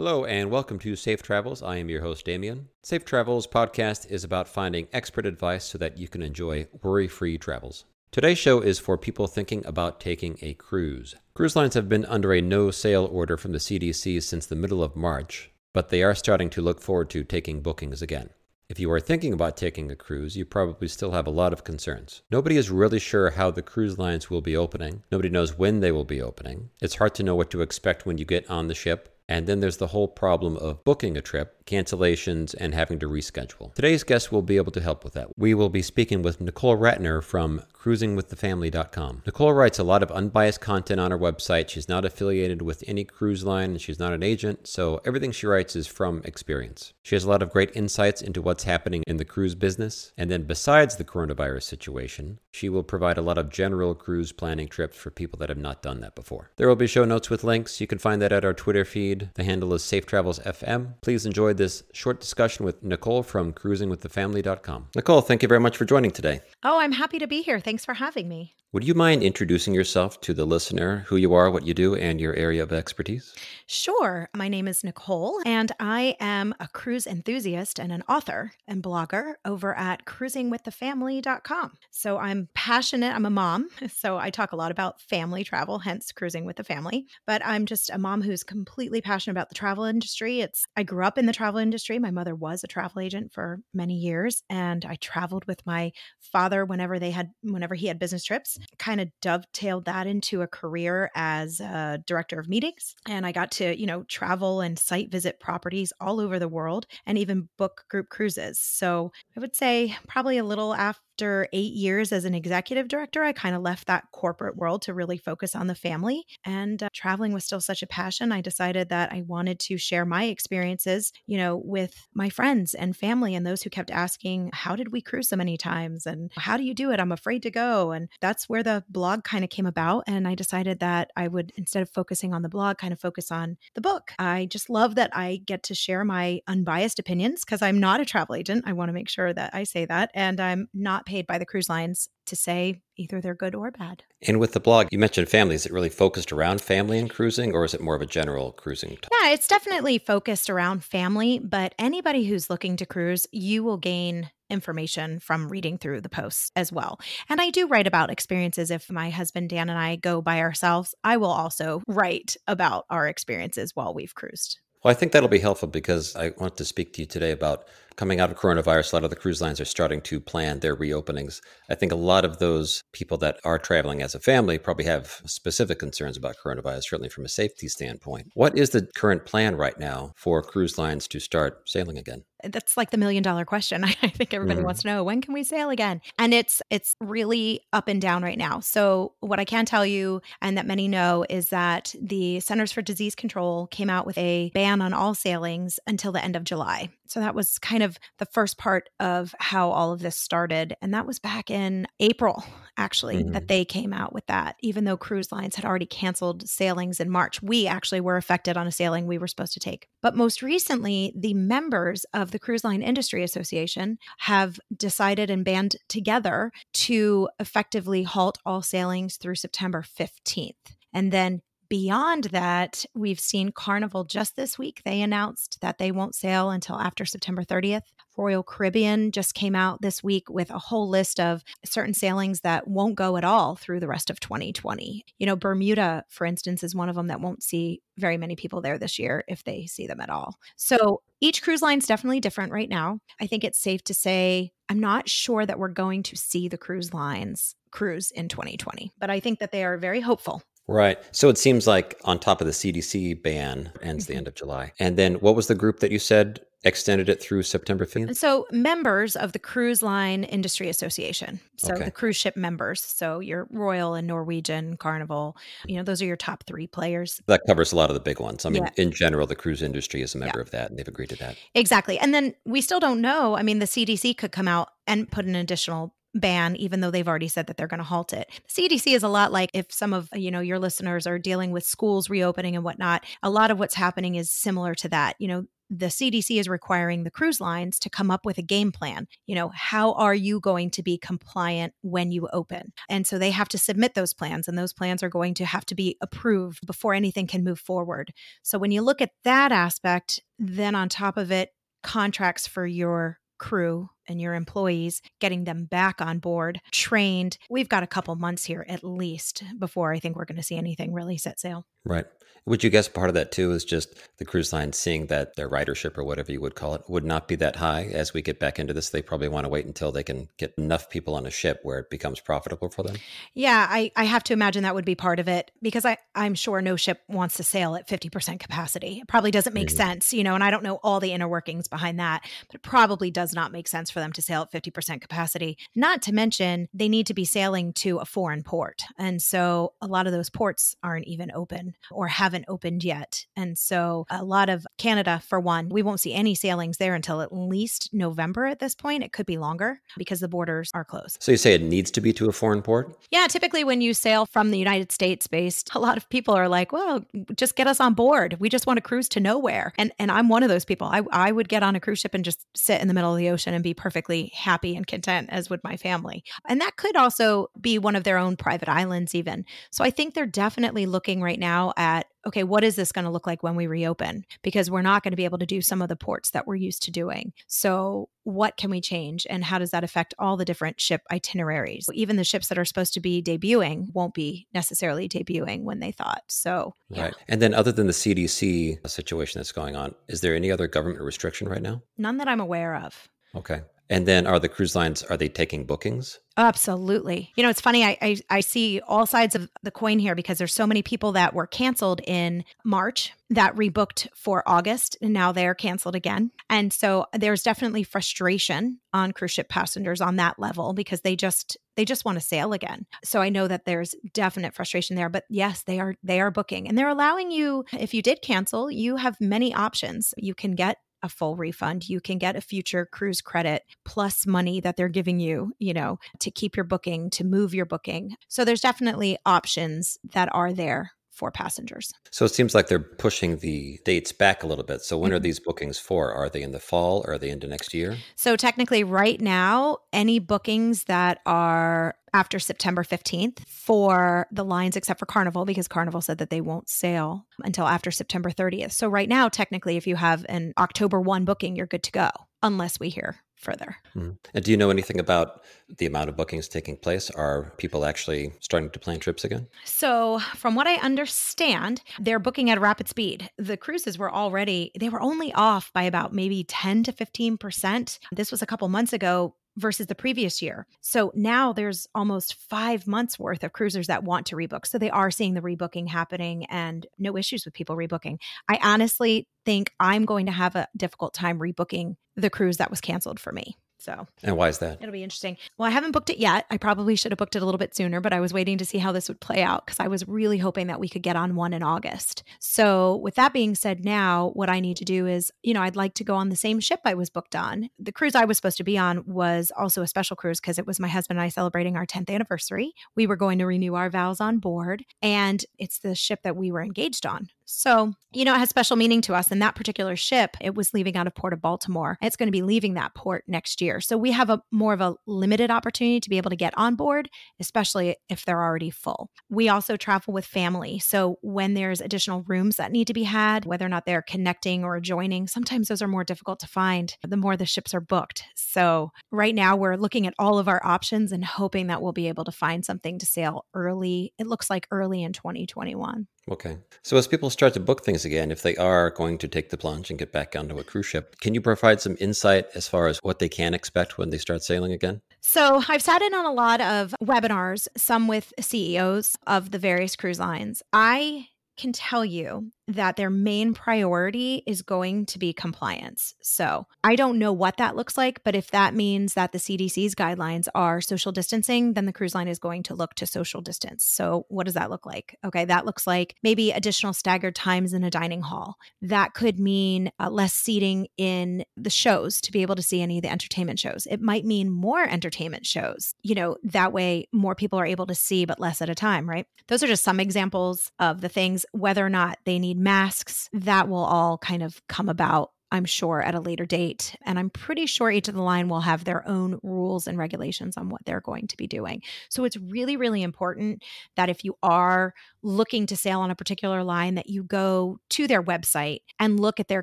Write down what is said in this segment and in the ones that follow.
Hello and welcome to Safe Travels. I am your host, Damien. Safe Travels podcast is about finding expert advice so that you can enjoy worry free travels. Today's show is for people thinking about taking a cruise. Cruise lines have been under a no sail order from the CDC since the middle of March, but they are starting to look forward to taking bookings again. If you are thinking about taking a cruise, you probably still have a lot of concerns. Nobody is really sure how the cruise lines will be opening. Nobody knows when they will be opening. It's hard to know what to expect when you get on the ship. And then there's the whole problem of booking a trip, cancellations, and having to reschedule. Today's guest will be able to help with that. We will be speaking with Nicole Ratner from cruisingwiththefamily.com. Nicole writes a lot of unbiased content on her website. She's not affiliated with any cruise line, and she's not an agent, so everything she writes is from experience. She has a lot of great insights into what's happening in the cruise business. And then, besides the coronavirus situation, she will provide a lot of general cruise planning trips for people that have not done that before. There will be show notes with links. You can find that at our Twitter feed. The handle is Safe Travels FM. Please enjoy this short discussion with Nicole from cruisingwiththefamily.com. Nicole, thank you very much for joining today. Oh, I'm happy to be here. Thanks for having me. Would you mind introducing yourself to the listener, who you are, what you do, and your area of expertise? Sure. My name is Nicole, and I am a cruise enthusiast and an author and blogger over at cruisingwiththefamily.com. So I'm passionate. I'm a mom, so I talk a lot about family travel, hence cruising with the family. But I'm just a mom who's completely passionate about the travel industry. It's I grew up in the travel industry. My mother was a travel agent for many years, and I traveled with my father whenever they had whenever he had business trips kind of dovetailed that into a career as a director of meetings. And I got to, you know, travel and site visit properties all over the world and even book group cruises. So I would say probably a little after after eight years as an executive director, I kind of left that corporate world to really focus on the family. And uh, traveling was still such a passion. I decided that I wanted to share my experiences, you know, with my friends and family and those who kept asking, How did we cruise so many times? And how do you do it? I'm afraid to go. And that's where the blog kind of came about. And I decided that I would, instead of focusing on the blog, kind of focus on the book. I just love that I get to share my unbiased opinions because I'm not a travel agent. I want to make sure that I say that. And I'm not paid by the cruise lines to say either they're good or bad. And with the blog, you mentioned family. Is it really focused around family and cruising, or is it more of a general cruising? Talk? Yeah, it's definitely focused around family, but anybody who's looking to cruise, you will gain information from reading through the posts as well. And I do write about experiences. If my husband Dan and I go by ourselves, I will also write about our experiences while we've cruised. Well, I think that'll be helpful because I want to speak to you today about coming out of coronavirus. A lot of the cruise lines are starting to plan their reopenings. I think a lot of those people that are traveling as a family probably have specific concerns about coronavirus, certainly from a safety standpoint. What is the current plan right now for cruise lines to start sailing again? That's like the million dollar question. I think everybody mm-hmm. wants to know when can we sail again? And it's it's really up and down right now. So what I can tell you and that many know is that the Centers for Disease Control came out with a ban on all sailings until the end of July. So that was kind of the first part of how all of this started. And that was back in April, actually, mm-hmm. that they came out with that. Even though cruise lines had already canceled sailings in March, we actually were affected on a sailing we were supposed to take. But most recently, the members of the Cruise Line Industry Association have decided and band together to effectively halt all sailings through September 15th. And then Beyond that, we've seen Carnival just this week. They announced that they won't sail until after September 30th. Royal Caribbean just came out this week with a whole list of certain sailings that won't go at all through the rest of 2020. You know, Bermuda, for instance, is one of them that won't see very many people there this year if they see them at all. So each cruise line is definitely different right now. I think it's safe to say I'm not sure that we're going to see the cruise lines cruise in 2020, but I think that they are very hopeful Right. So it seems like on top of the CDC ban ends the mm-hmm. end of July. And then what was the group that you said extended it through September 15th? So members of the Cruise Line Industry Association. So okay. the cruise ship members. So your Royal and Norwegian, Carnival, you know, those are your top three players. That covers a lot of the big ones. I mean, yeah. in general, the cruise industry is a member yeah. of that and they've agreed to that. Exactly. And then we still don't know. I mean, the CDC could come out and put an additional ban even though they've already said that they're going to halt it the cdc is a lot like if some of you know your listeners are dealing with schools reopening and whatnot a lot of what's happening is similar to that you know the CDC is requiring the cruise lines to come up with a game plan. You know, how are you going to be compliant when you open? And so they have to submit those plans, and those plans are going to have to be approved before anything can move forward. So when you look at that aspect, then on top of it, contracts for your crew and your employees, getting them back on board, trained. We've got a couple months here at least before I think we're going to see anything really set sail. Right. Would you guess part of that too is just the cruise line seeing that their ridership or whatever you would call it would not be that high as we get back into this? They probably want to wait until they can get enough people on a ship where it becomes profitable for them. Yeah, I, I have to imagine that would be part of it because I, I'm sure no ship wants to sail at 50% capacity. It probably doesn't make mm-hmm. sense, you know, and I don't know all the inner workings behind that, but it probably does not make sense for them to sail at 50% capacity. Not to mention, they need to be sailing to a foreign port. And so a lot of those ports aren't even open or haven't opened yet. And so a lot of Canada, for one, we won't see any sailings there until at least November at this point. It could be longer because the borders are closed. So you say it needs to be to a foreign port? Yeah, typically when you sail from the United States based, a lot of people are like, well, just get us on board. We just want to cruise to nowhere. And and I'm one of those people. I, I would get on a cruise ship and just sit in the middle of the ocean and be perfectly happy and content, as would my family. And that could also be one of their own private islands, even. So I think they're definitely looking right now at okay, what is this going to look like when we reopen? Because we're not going to be able to do some of the ports that we're used to doing. So, what can we change? And how does that affect all the different ship itineraries? Even the ships that are supposed to be debuting won't be necessarily debuting when they thought. So, yeah. right. And then, other than the CDC situation that's going on, is there any other government restriction right now? None that I'm aware of. Okay. And then are the cruise lines are they taking bookings? Absolutely. You know, it's funny. I, I, I see all sides of the coin here because there's so many people that were canceled in March that rebooked for August and now they're canceled again. And so there's definitely frustration on cruise ship passengers on that level because they just they just want to sail again. So I know that there's definite frustration there, but yes, they are they are booking and they're allowing you if you did cancel, you have many options. You can get a full refund. You can get a future cruise credit plus money that they're giving you, you know, to keep your booking, to move your booking. So there's definitely options that are there for passengers. So it seems like they're pushing the dates back a little bit. So when are mm-hmm. these bookings for? Are they in the fall? Or are they into next year? So technically, right now, any bookings that are after September 15th for the lines except for Carnival because Carnival said that they won't sail until after September 30th. So right now technically if you have an October 1 booking you're good to go unless we hear further. Mm-hmm. And do you know anything about the amount of bookings taking place? Are people actually starting to plan trips again? So, from what I understand, they're booking at a rapid speed. The cruises were already they were only off by about maybe 10 to 15%. This was a couple months ago versus the previous year. So now there's almost five months worth of cruisers that want to rebook. So they are seeing the rebooking happening and no issues with people rebooking. I honestly think I'm going to have a difficult time rebooking the cruise that was canceled for me. So, and why is that? It'll be interesting. Well, I haven't booked it yet. I probably should have booked it a little bit sooner, but I was waiting to see how this would play out because I was really hoping that we could get on one in August. So, with that being said, now what I need to do is, you know, I'd like to go on the same ship I was booked on. The cruise I was supposed to be on was also a special cruise because it was my husband and I celebrating our 10th anniversary. We were going to renew our vows on board, and it's the ship that we were engaged on. So, you know, it has special meaning to us. And that particular ship, it was leaving out of Port of Baltimore. It's going to be leaving that port next year. So we have a more of a limited opportunity to be able to get on board, especially if they're already full. We also travel with family. So when there's additional rooms that need to be had, whether or not they're connecting or adjoining, sometimes those are more difficult to find the more the ships are booked. So right now we're looking at all of our options and hoping that we'll be able to find something to sail early. It looks like early in 2021. Okay. So as people start to book things again, if they are going to take the plunge and get back onto a cruise ship, can you provide some insight as far as what they can expect when they start sailing again? So I've sat in on a lot of webinars, some with CEOs of the various cruise lines. I can tell you that their main priority is going to be compliance. So I don't know what that looks like, but if that means that the CDC's guidelines are social distancing, then the cruise line is going to look to social distance. So what does that look like? Okay, that looks like maybe additional staggered times in a dining hall. That could mean uh, less seating in the shows to be able to see any of the entertainment shows. It might mean more entertainment shows. You know, that way more people are able to see, but less at a time, right? Those are just some examples of the things, whether or not they need masks, that will all kind of come about I'm sure, at a later date. And I'm pretty sure each of the line will have their own rules and regulations on what they're going to be doing. So it's really, really important that if you are looking to sail on a particular line, that you go to their website and look at their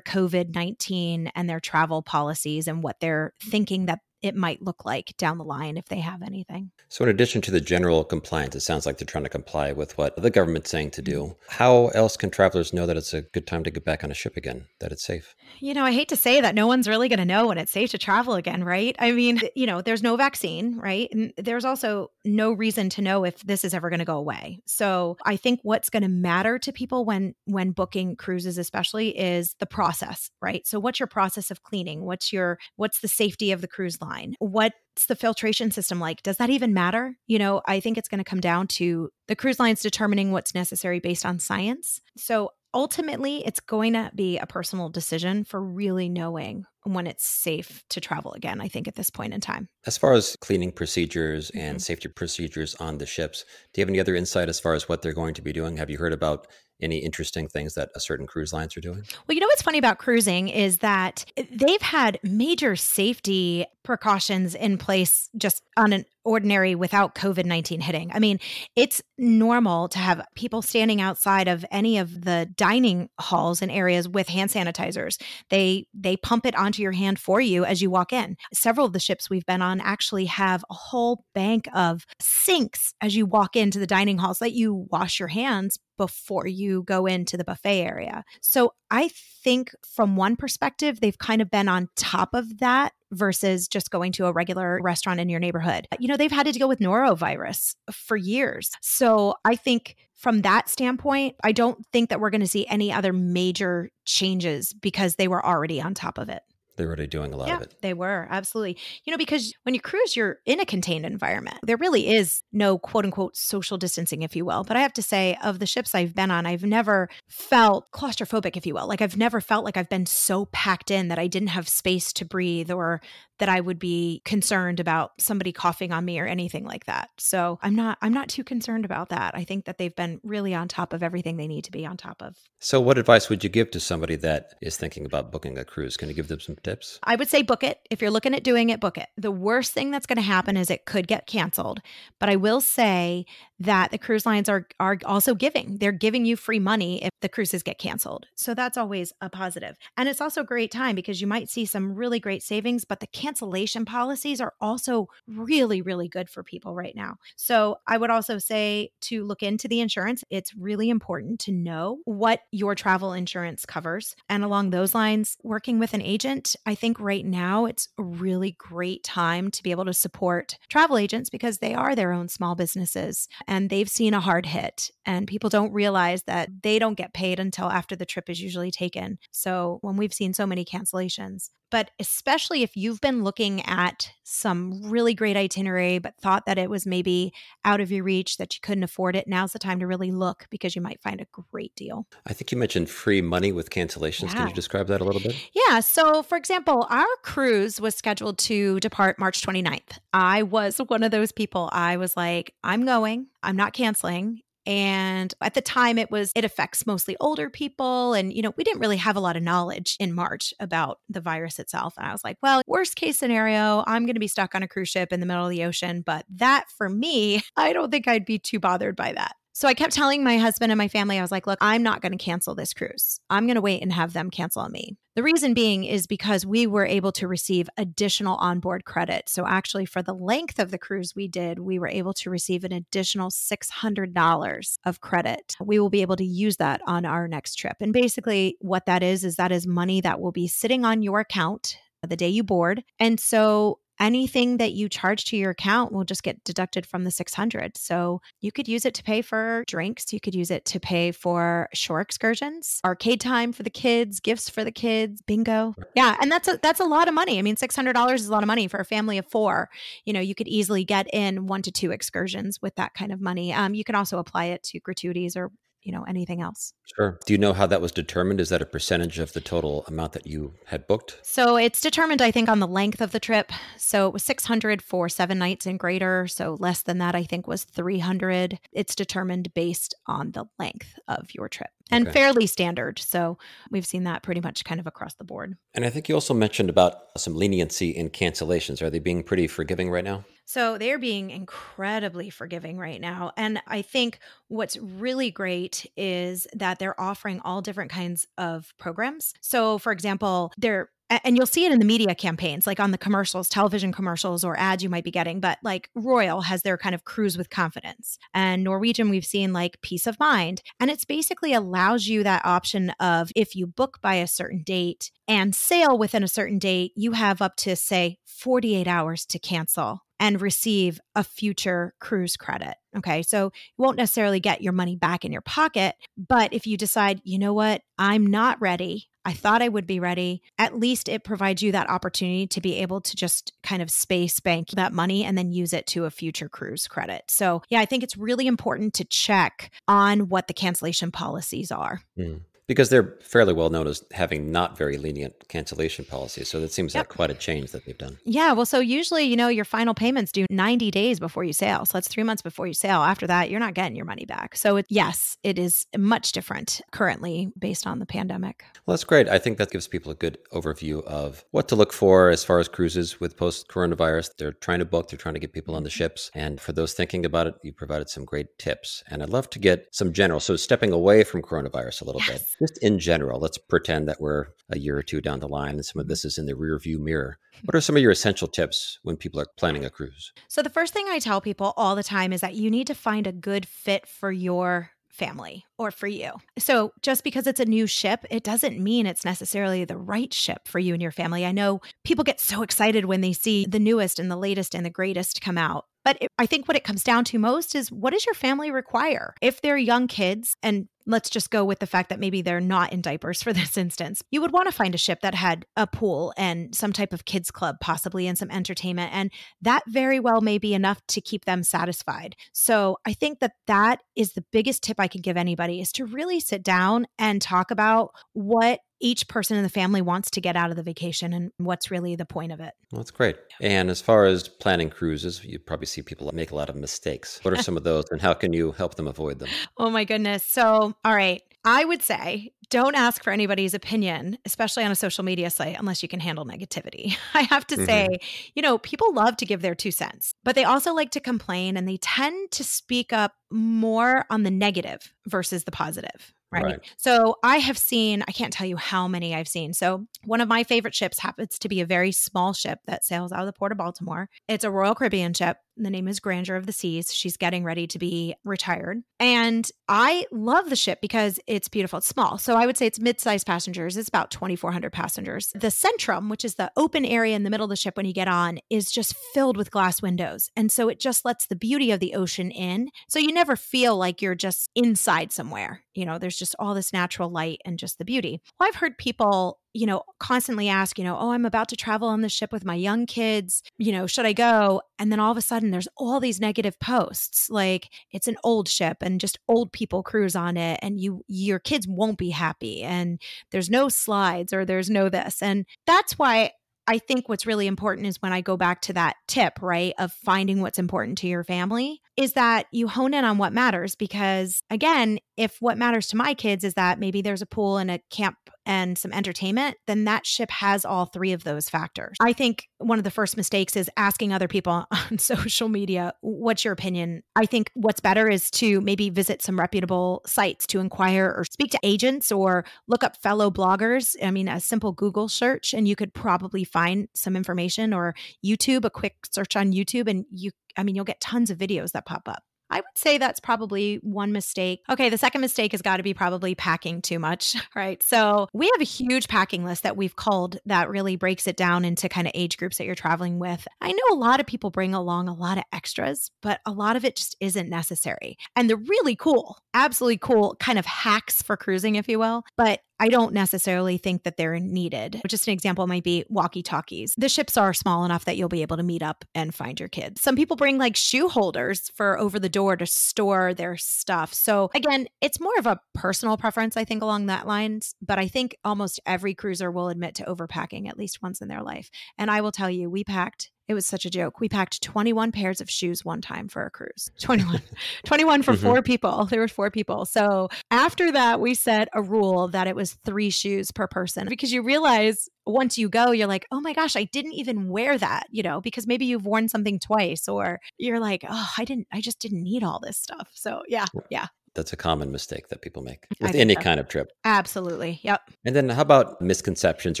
COVID 19 and their travel policies and what they're thinking that it might look like down the line if they have anything. So, in addition to the general compliance, it sounds like they're trying to comply with what the government's saying to do. Mm-hmm. How else can travelers know that it's a good time to get back on a ship again, that it's safe? You know, I hate to say that no one's really going to know when it's safe to travel again, right? I mean, you know, there's no vaccine, right? And there's also no reason to know if this is ever going to go away. So, I think what's going to matter to people when when booking cruises especially is the process, right? So, what's your process of cleaning? What's your what's the safety of the cruise line? What's the filtration system like? Does that even matter? You know, I think it's going to come down to the cruise lines determining what's necessary based on science. So ultimately, it's going to be a personal decision for really knowing when it's safe to travel again, I think, at this point in time. As far as cleaning procedures and mm-hmm. safety procedures on the ships, do you have any other insight as far as what they're going to be doing? Have you heard about any interesting things that a certain cruise lines are doing? Well, you know what's funny about cruising is that they've had major safety precautions in place just on an ordinary without COVID 19 hitting. I mean, it's normal to have people standing outside of any of the dining halls and areas with hand sanitizers. They they pump it onto your hand for you as you walk in. Several of the ships we've been on actually have a whole bank of sinks as you walk into the dining halls let you wash your hands before you go into the buffet area. So I think from one perspective, they've kind of been on top of that versus just going to a regular restaurant in your neighborhood. You know, they've had to deal with norovirus for years. So I think from that standpoint, I don't think that we're going to see any other major changes because they were already on top of it. They're already doing a lot yeah, of it. They were, absolutely. You know, because when you cruise, you're in a contained environment. There really is no quote unquote social distancing, if you will. But I have to say, of the ships I've been on, I've never felt claustrophobic, if you will. Like I've never felt like I've been so packed in that I didn't have space to breathe or that I would be concerned about somebody coughing on me or anything like that. So I'm not I'm not too concerned about that. I think that they've been really on top of everything they need to be on top of. So what advice would you give to somebody that is thinking about booking a cruise? Can you give them some tips? I would say book it. If you're looking at doing it, book it. The worst thing that's going to happen is it could get canceled. But I will say that the cruise lines are are also giving. They're giving you free money if the cruises get canceled. So that's always a positive. And it's also a great time because you might see some really great savings, but the cancellation policies are also really really good for people right now. So I would also say to look into the insurance. It's really important to know what your travel insurance covers. And along those lines, working with an agent, I think right now it's a really great time to be able to support travel agents because they are their own small businesses and they've seen a hard hit and people don't realize that they don't get paid until after the trip is usually taken. So when we've seen so many cancellations, but especially if you've been looking at some really great itinerary but thought that it was maybe out of your reach that you couldn't afford it now's the time to really look because you might find a great deal. I think you mentioned free money with cancellations. Yeah. can you describe that a little bit? Yeah so for example our cruise was scheduled to depart march 29th i was one of those people. I was like i'm going. I'm not canceling and at the time, it was, it affects mostly older people. And, you know, we didn't really have a lot of knowledge in March about the virus itself. And I was like, well, worst case scenario, I'm going to be stuck on a cruise ship in the middle of the ocean. But that for me, I don't think I'd be too bothered by that. So I kept telling my husband and my family, I was like, look, I'm not going to cancel this cruise. I'm going to wait and have them cancel on me. The reason being is because we were able to receive additional onboard credit. So actually, for the length of the cruise we did, we were able to receive an additional $600 of credit. We will be able to use that on our next trip. And basically, what that is, is that is money that will be sitting on your account the day you board. And so anything that you charge to your account will just get deducted from the 600 so you could use it to pay for drinks you could use it to pay for shore excursions arcade time for the kids gifts for the kids bingo. Yeah and that's a that's a lot of money. I mean $600 is a lot of money for a family of four. You know you could easily get in one to two excursions with that kind of money. Um, you can also apply it to gratuities or you know anything else. Sure. Do you know how that was determined? Is that a percentage of the total amount that you had booked? So it's determined i think on the length of the trip. So it was 600 for seven nights and greater. So less than that i think was 300 it's determined based on the length of your trip and Okay. fairly standard. So we've seen that pretty much kind of across the board. And I think you also mentioned about some leniency in cancellations. Are they being pretty forgiving right now? So they're being incredibly forgiving right now. And I think what's really great is that they're offering all different kinds of programs. So, for example, they're and you'll see it in the media campaigns, like on the commercials, television commercials or ads you might be getting. But like Royal has their kind of cruise with confidence. And Norwegian, we've seen like peace of mind. And it's basically allows you that option of if you book by a certain date and sail within a certain date, you have up to, say, 48 hours to cancel and receive a future cruise credit. Okay. So you won't necessarily get your money back in your pocket. But if you decide, you know what, I'm not ready. I thought I would be ready. At least it provides you that opportunity to be able to just kind of space bank that money and then use it to a future cruise credit. So, yeah, I think it's really important to check on what the cancellation policies are. Hmm. Because they're fairly well known as having not very lenient cancellation policies. So that seems Yep. like quite a change that they've done. Yeah, well, so usually, you know, your final payments due 90 days before you sail. So that's three months before you sail. After that, you're not getting your money back. So, it, yes, it is much different currently based on the pandemic. Well, that's great. I think that gives people a good overview of what to look for as far as cruises with post coronavirus. They're trying to book, they're trying to get people on the mm-hmm. ships. And for those thinking about it, you provided some great tips. And I'd love to get some general. So, stepping away from coronavirus a little bit, Yes. Just in general, let's pretend that we're a year or two down the line and some of mm-hmm. this is in the rear view mirror. What are some of your essential tips when people are planning a cruise? So, the first thing I tell people all the time is that you need to find a good fit for your family or for you. So, just because it's a new ship, it doesn't mean it's necessarily the right ship for you and your family. I know people get so excited when they see the newest and the latest and the greatest come out. But it, I think what it comes down to most is what does your family require? If they're young kids, and let's just go with the fact that maybe they're not in diapers for this instance, you would want to find a ship that had a pool and some type of kids club, possibly, and some entertainment. And that very well may be enough to keep them satisfied. So I think that that is the biggest tip I can give anybody is to really sit down and talk about what each person in the family wants to get out of the vacation and what's really the point of it. Well, that's great. And as far as planning cruises, you probably see people make a lot of mistakes. What are some of those and how can you help them avoid them? Oh my goodness. So, all right. I would say don't ask for anybody's opinion, especially on a social media site, unless you can handle negativity. I have to Mhm. say, you know, people love to give their two cents, but they also like to complain and they tend to speak up more on the negative versus the positive. Right? Right. So I have seen, I can't tell you how many I've seen. So one of my favorite ships happens to be a very small ship that sails out of the port of Baltimore. It's a Royal Caribbean ship. The name is Grandeur of the Seas. She's getting ready to be retired. And I love the ship because it's beautiful. It's small. So I would say it's mid sized passengers. It's about 2,400 passengers. The Centrum, which is the open area in the middle of the ship when you get on, is just filled with glass windows. And so it just lets the beauty of the ocean in. So you never feel like you're just inside somewhere. You know, there's just all this natural light and just the beauty. Well, I've heard people you know, constantly ask, you know, oh, I'm about to travel on the ship with my young kids, you know, should I go? And then all of a sudden there's all these negative posts like it's an old ship and just old people cruise on it and you your kids won't be happy and there's no slides or there's no this. And that's why I think what's really important is when I go back to that tip, right, of finding what's important to your family, is that you hone in on what matters. Because again, if what matters to my kids is that maybe there's a pool and a camp and some entertainment, then that ship has all three of those factors. I think one of the first mistakes is asking other people on social media, what's your opinion? I think what's better is to maybe visit some reputable sites to inquire or speak to agents or look up fellow bloggers. I mean, a simple Google search, and you could probably find some information or YouTube, a quick search on YouTube, and you, I mean, you'll get tons of videos that pop up. I would say that's probably one mistake. Okay, the second mistake has got to be probably packing too much, right? So we have a huge packing list that we've called that really breaks it down into kind of age groups that you're traveling with. I know a lot of people bring along a lot of extras, but a lot of it just isn't necessary. And they're really cool, absolutely cool kind of hacks for cruising, if you will. But I don't necessarily think that they're needed. Just an example might be walkie talkies. The ships are small enough that you'll be able to meet up and find your kids. Some people bring like shoe holders for over the door to store their stuff. So, again, it's more of a personal preference, I think, along that lines. But I think almost every cruiser will admit to overpacking at least once in their life. And I will tell you, we packed It was such a joke. We packed 21 pairs of shoes one time for a cruise. 21. 21 for Mhm. four people. There were four people. So after that, we set a rule that it was three shoes per person because you realize once you go, you're like, oh my gosh, I didn't even wear that, you know, because maybe you've worn something twice or you're like, oh, I didn't, I just didn't need all this stuff. So yeah, yeah, That's a common mistake that people make with any so. kind of trip. absolutely. Yep. And then how about misconceptions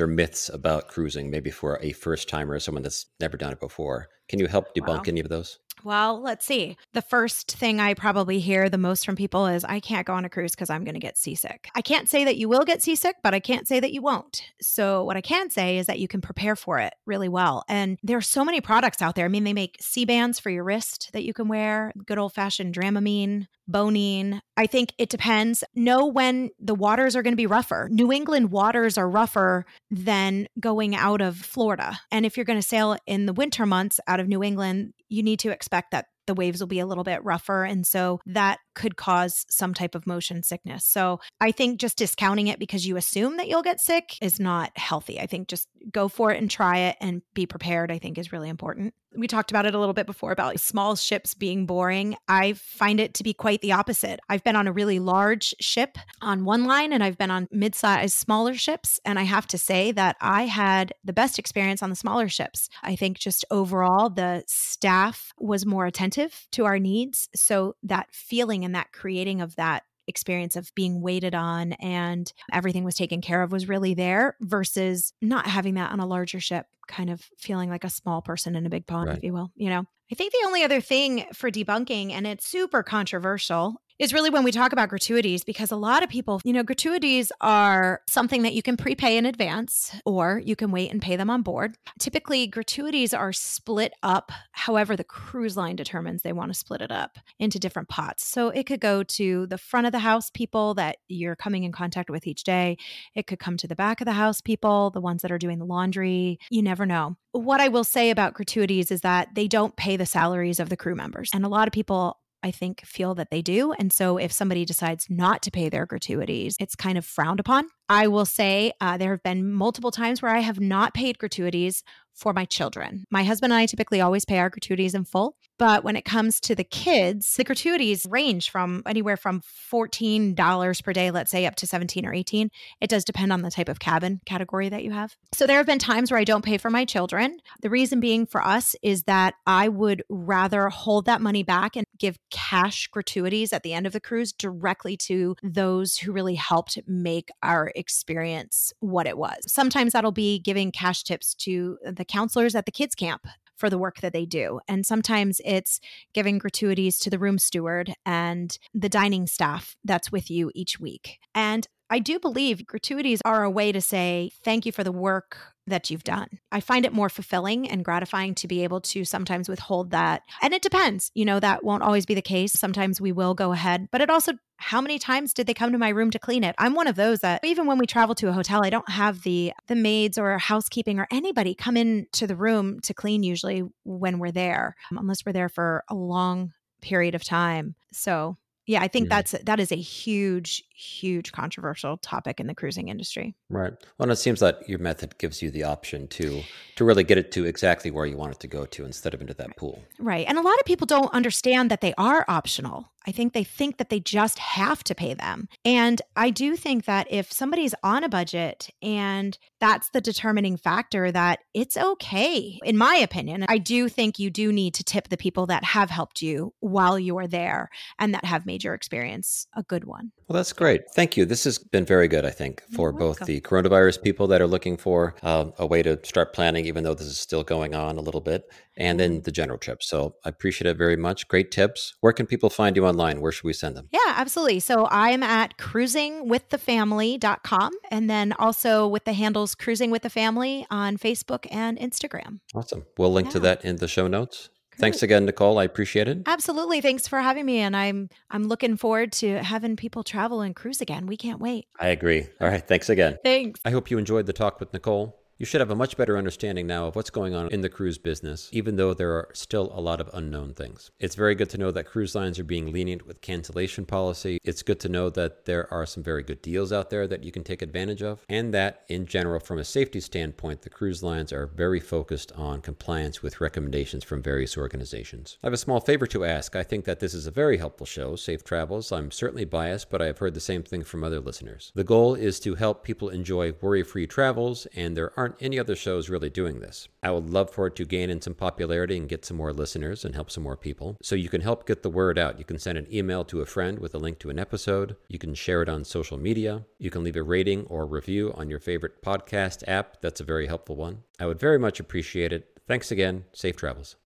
or myths about cruising, maybe for a first timer or someone that's never done it before? Can you help debunk Wow. any of those? Well, let's see. The first thing I probably hear the most from people is I can't go on a cruise because I'm going to get seasick. I can't say that you will get seasick, but I can't say that you won't. So, what I can say is that you can prepare for it really well. And there are so many products out there. I mean, they make Sea-Bands for your wrist that you can wear, good old fashioned Dramamine, Bonine. I think it depends. Know when the waters are going to be rougher. New England waters are rougher than going out of Florida. And if you're going to sail in the winter months out of New England, you need to expect that the waves will be a little bit rougher. And so that could cause some type of motion sickness. So I think just discounting it because you assume that you'll get sick is not healthy. I think just go for it and try it and be prepared, I think is really important. We talked about it a little bit before about small ships being boring. I find it to be quite the opposite. I've been on a really large ship on one line and I've been on mid sized, smaller ships. And I have to say that I had the best experience on the smaller ships. I think just overall, the staff was more attentive to our needs. So that feeling and that creating of that experience of being waited on and everything was taken care of was really there versus not having that on a larger ship, kind of feeling like a small person in a big pond, Right. if you will, you know? I think the only other thing for debunking, and it's super controversial, is really when we talk about gratuities because a lot of people, you know, gratuities are something that you can prepay in advance or you can wait and pay them on board. Typically, gratuities are split up however the cruise line determines they want to split it up into different pots. So it could go to the front of the house people that you're coming in contact with each day. It could come to the back of the house people, the ones that are doing the laundry. You never know. What I will say about gratuities is that they don't pay the salaries of the crew members. And a lot of people I think feel that they do. And so if somebody decides not to pay their gratuities, it's kind of frowned upon. I will say uh, there have been multiple times where I have not paid gratuities for my children. My husband and I typically always pay our gratuities in full. But when it comes to the kids, the gratuities range from anywhere from $14 per day, let's say, up to 17 or 18. It does depend on the type of cabin category that you have. So there have been times where I don't pay for my children. The reason being for us is that I would rather hold that money back and give cash gratuities at the end of the cruise directly to those who really helped make our experience what it was. Sometimes that'll be giving cash tips to the counselors at the kids camp for the work that they do. And sometimes it's giving gratuities to the room steward and the dining staff that's with you each week. And I do believe gratuities are a way to say thank you for the work that you've done. I find it more fulfilling and gratifying to be able to sometimes withhold that. And it depends. You know, that won't always be the case. Sometimes we will go ahead, but it also how many times did they come to my room to clean it? I'm one of those that even when we travel to a hotel, I don't have the the maids or housekeeping or anybody come in to the room to clean usually when we're there, unless we're there for a long period of time. So, yeah, I think that's that is a huge huge controversial topic in the cruising industry. Right. Well, and it seems that your method gives you the option to to really get it to exactly where you want it to go to instead of into that pool. Right. And a lot of people don't understand that they are optional. I think they think that they just have to pay them. And I do think that if somebody's on a budget and that's the determining factor, that it's okay, in my opinion. I do think you do need to tip the people that have helped you while you are there and that have made your experience a good one. Well, that's great. Thank you. This has been very good, I think, for both the coronavirus people that are looking for um, a way to start planning, even though this is still going on a little bit, and then the general trip. So I appreciate it very much. Great tips. Where can people find you online? Where should we send them? Yeah, absolutely. So I am at cruisingwiththefamily.com and then also with the handles Cruising with the Family on Facebook and Instagram. Awesome. We'll link to that in the show notes. Thanks again, Nicole. I appreciate it. Absolutely. Thanks for having me. And I'm I'm looking forward to having people travel and cruise again. We can't wait. I agree. All right. Thanks again. Thanks. I hope you enjoyed the talk with Nicole. You should have a much better understanding now of what's going on in the cruise business, even though there are still a lot of unknown things. It's very good to know that cruise lines are being lenient with cancellation policy. It's good to know that there are some very good deals out there that you can take advantage of, and that in general, from a safety standpoint, the cruise lines are very focused on compliance with recommendations from various organizations. I have a small favor to ask. I think that this is a very helpful show, Safe Travels. I'm certainly biased, but I have heard the same thing from other listeners. The goal is to help people enjoy worry free travels, and there aren't any other shows really doing this. I would love for it to gain in some popularity and get some more listeners and help some more people. So you can help get the word out. You can send an email to a friend with a link to an episode. You can share it on social media. You can leave a rating or review on your favorite podcast app. That's a very helpful one. I would very much appreciate it. Thanks again. Safe travels.